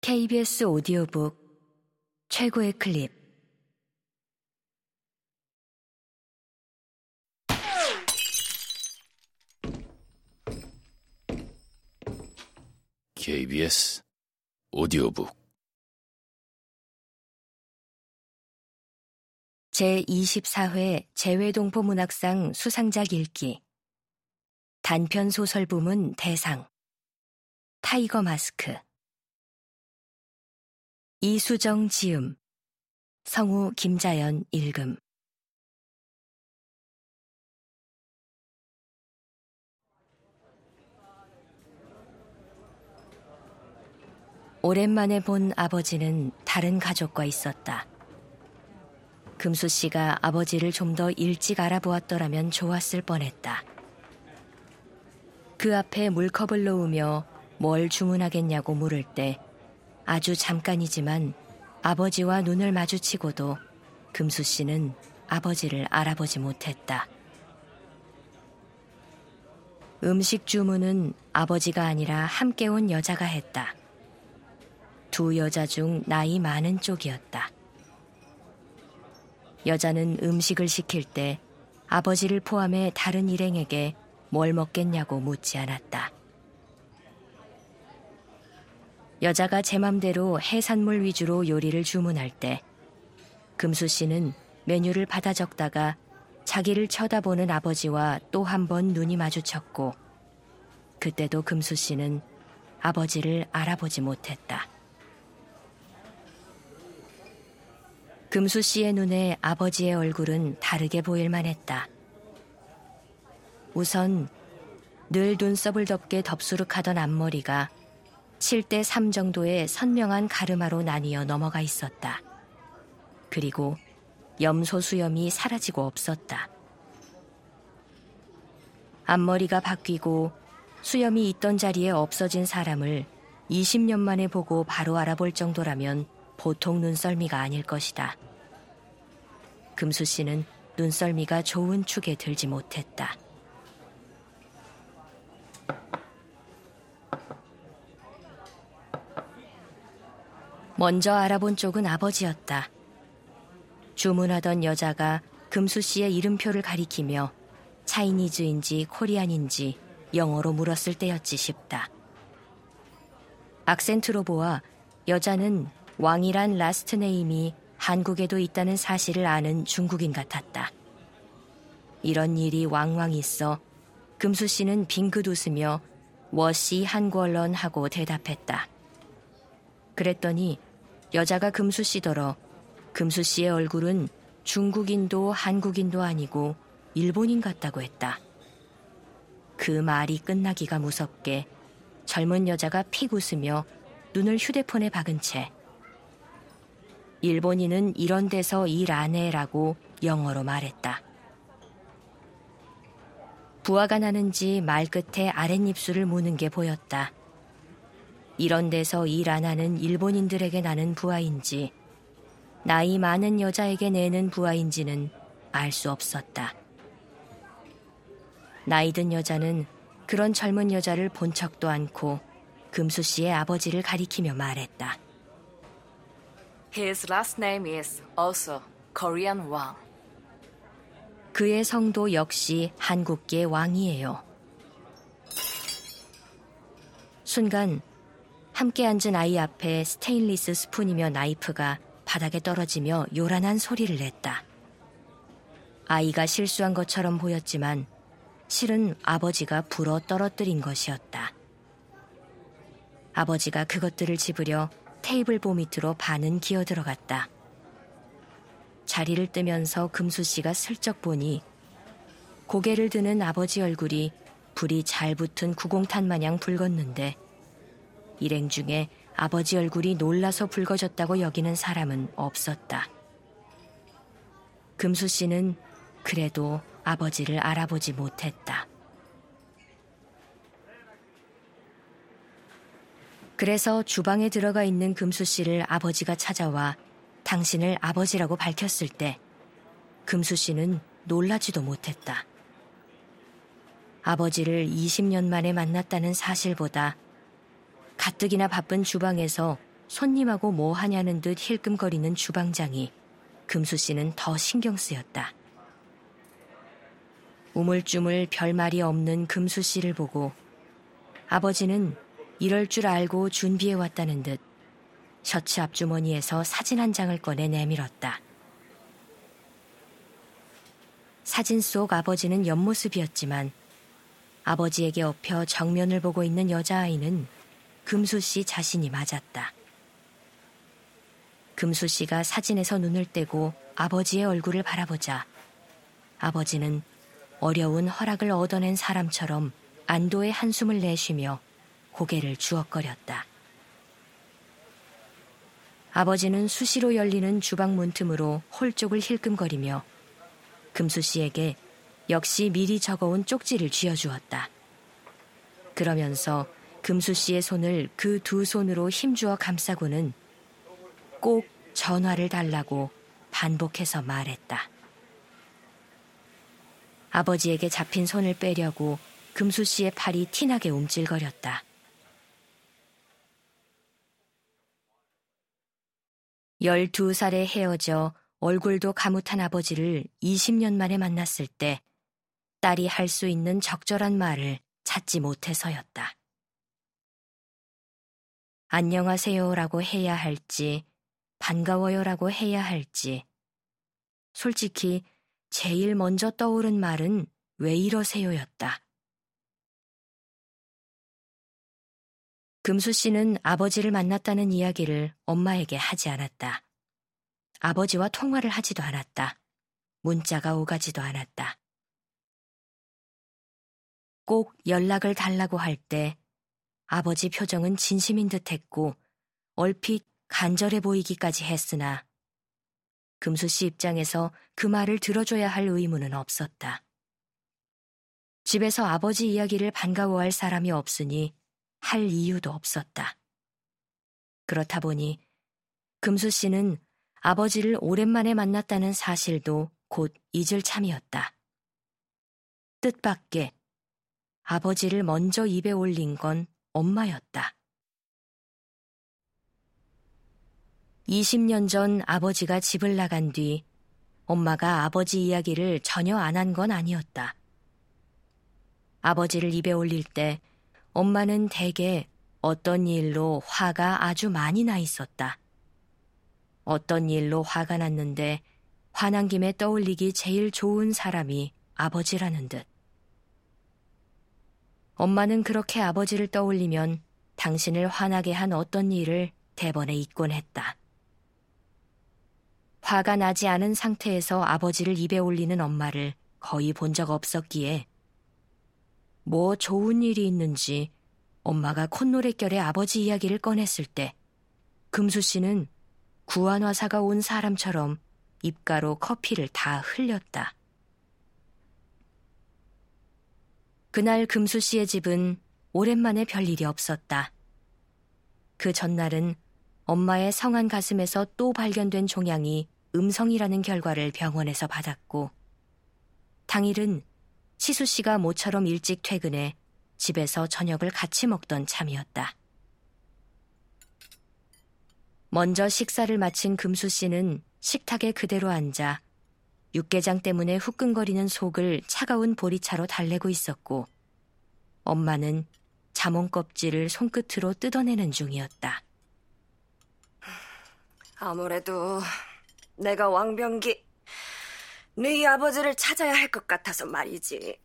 KBS 오디오북 최고의 클립. KBS 오디오북. 제24회 재외동포 문학상 수상작 읽기. 단편 소설 부문 대상. 타이거 마스크 이수정 지음 성우 김자연 읽음 오랜만에 본 아버지는 다른 가족과 있었다. 금수 씨가 아버지를 좀 더 일찍 알아보았더라면 좋았을 뻔했다. 그 앞에 물컵을 놓으며 뭘 주문하겠냐고 물을 때 아주 잠깐이지만 아버지와 눈을 마주치고도 금수 씨는 아버지를 알아보지 못했다. 음식 주문은 아버지가 아니라 함께 온 여자가 했다. 두 여자 중 나이 많은 쪽이었다. 여자는 음식을 시킬 때 아버지를 포함해 다른 일행에게 뭘 먹겠냐고 묻지 않았다. 여자가 제 맘대로 해산물 위주로 요리를 주문할 때 금수 씨는 메뉴를 받아 적다가 자기를 쳐다보는 아버지와 또 한 번 눈이 마주쳤고 그때도 금수 씨는 아버지를 알아보지 못했다. 금수 씨의 눈에 아버지의 얼굴은 다르게 보일만 했다. 우선 늘 눈썹을 덮게 덥수룩하던 앞머리가 7대 3 정도의 선명한 가르마로 나뉘어 넘어가 있었다. 그리고 염소 수염이 사라지고 없었다. 앞머리가 바뀌고 수염이 있던 자리에 없어진 사람을 20년 만에 보고 바로 알아볼 정도라면 보통 눈썰미가 아닐 것이다. 금수 씨는 눈썰미가 좋은 축에 들지 못했다. 먼저 알아본 쪽은 아버지였다. 주문하던 여자가 금수 씨의 이름표를 가리키며 차이니즈인지 코리안인지 영어로 물었을 때였지 싶다. 악센트로 보아 여자는 왕이란 last name이 한국에도 있다는 사실을 아는 중국인 같았다. 이런 일이 왕왕 있어 금수 씨는 빙긋 웃으며 我是韩国人 하고 대답했다. 그랬더니 여자가 금수 씨더러 금수 씨의 얼굴은 중국인도 한국인도 아니고 일본인 같다고 했다. 그 말이 끝나기가 무섭게 젊은 여자가 픽 웃으며 눈을 휴대폰에 박은 채 일본인은 이런 데서 일 안 해라고 영어로 말했다. 부하가 나는지 말끝에 아랫입술을 무는 게 보였다. 이런 데서 일 안 하는 일본인들에게 나는 부하인지 나이 많은 여자에게 내는 부하인지는 알 수 없었다. 나이 든 여자는 그런 젊은 여자를 본 척도 않고 금수 씨의 아버지를 가리키며 말했다. His last name is also Korean Wang. 그의 성도 역시 한국계 왕이에요. 순간 함께 앉은 아이 앞에 스테인리스 스푼이며 나이프가 바닥에 떨어지며 요란한 소리를 냈다. 아이가 실수한 것처럼 보였지만 실은 아버지가 부러 떨어뜨린 것이었다. 아버지가 그것들을 집으려 테이블보 밑으로 반은 기어 들어갔다. 자리를 뜨면서 금수 씨가 슬쩍 보니 고개를 드는 아버지 얼굴이 불이 잘 붙은 구공탄 마냥 붉었는데 일행 중에 아버지 얼굴이 놀라서 붉어졌다고 여기는 사람은 없었다. 금수 씨는 그래도 아버지를 알아보지 못했다. 그래서 주방에 들어가 있는 금수 씨를 아버지가 찾아와 당신을 아버지라고 밝혔을 때 금수 씨는 놀라지도 못했다. 아버지를 20년 만에 만났다는 사실보다 가뜩이나 바쁜 주방에서 손님하고 뭐 하냐는 듯 힐끔거리는 주방장이 금수 씨는 더 신경 쓰였다. 우물쭈물 별말이 없는 금수 씨를 보고 아버지는 이럴 줄 알고 준비해 왔다는 듯 셔츠 앞주머니에서 사진 한 장을 꺼내 내밀었다. 사진 속 아버지는 옆모습이었지만 아버지에게 엎여 정면을 보고 있는 여자아이는 금수 씨 자신이 맞았다. 금수 씨가 사진에서 눈을 떼고 아버지의 얼굴을 바라보자 아버지는 어려운 허락을 얻어낸 사람처럼 안도의 한숨을 내쉬며 고개를 주걱거렸다. 아버지는 수시로 열리는 주방 문틈으로 홀 쪽을 힐끔거리며 금수 씨에게 역시 미리 적어온 쪽지를 쥐어주었다. 그러면서 금수 씨의 손을 그 두 손으로 힘주어 감싸고는 꼭 전화를 달라고 반복해서 말했다. 아버지에게 잡힌 손을 빼려고 금수 씨의 팔이 티나게 움찔거렸다. 열두 살에 헤어져 얼굴도 가뭇한 아버지를 20년 만에 만났을 때 딸이 할 수 있는 적절한 말을 찾지 못해서였다. 안녕하세요라고 해야 할지, 반가워요라고 해야 할지, 솔직히 제일 먼저 떠오른 말은 왜 이러세요였다. 금수 씨는 아버지를 만났다는 이야기를 엄마에게 하지 않았다. 아버지와 통화를 하지도 않았다. 문자가 오가지도 않았다. 꼭 연락을 달라고 할 때 아버지 표정은 진심인 듯 했고 얼핏 간절해 보이기까지 했으나 금수 씨 입장에서 그 말을 들어줘야 할 의무는 없었다. 집에서 아버지 이야기를 반가워할 사람이 없으니 할 이유도 없었다. 그렇다 보니 금수 씨는 아버지를 오랜만에 만났다는 사실도 곧 잊을 참이었다. 뜻밖의 아버지를 먼저 입에 올린 건 엄마였다. 20년 전 아버지가 집을 나간 뒤 엄마가 아버지 이야기를 전혀 안 한 건 아니었다. 아버지를 입에 올릴 때 엄마는 대개 어떤 일로 화가 아주 많이 나 있었다. 어떤 일로 화가 났는데 화난 김에 떠올리기 제일 좋은 사람이 아버지라는 듯. 엄마는 그렇게 아버지를 떠올리면 당신을 화나게 한 어떤 일을 대번에 잊곤 했다. 화가 나지 않은 상태에서 아버지를 입에 올리는 엄마를 거의 본 적 없었기에 뭐 좋은 일이 있는지 엄마가 콧노래결에 아버지 이야기를 꺼냈을 때 금수 씨는 구안화사가 온 사람처럼 입가로 커피를 다 흘렸다. 그날 금수 씨의 집은 오랜만에 별일이 없었다. 그 전날은 엄마의 성한 가슴에서 또 발견된 종양이 음성이라는 결과를 병원에서 받았고, 당일은 시수 씨가 모처럼 일찍 퇴근해 집에서 저녁을 같이 먹던 참이었다. 먼저 식사를 마친 금수 씨는 식탁에 그대로 앉아 육개장 때문에 후끈거리는 속을 차가운 보리차로 달래고 있었고 엄마는 자몽 껍질을 손끝으로 뜯어내는 중이었다. 아무래도 내가 왕병기 네 아버지를 찾아야 할 것 같아서 말이지.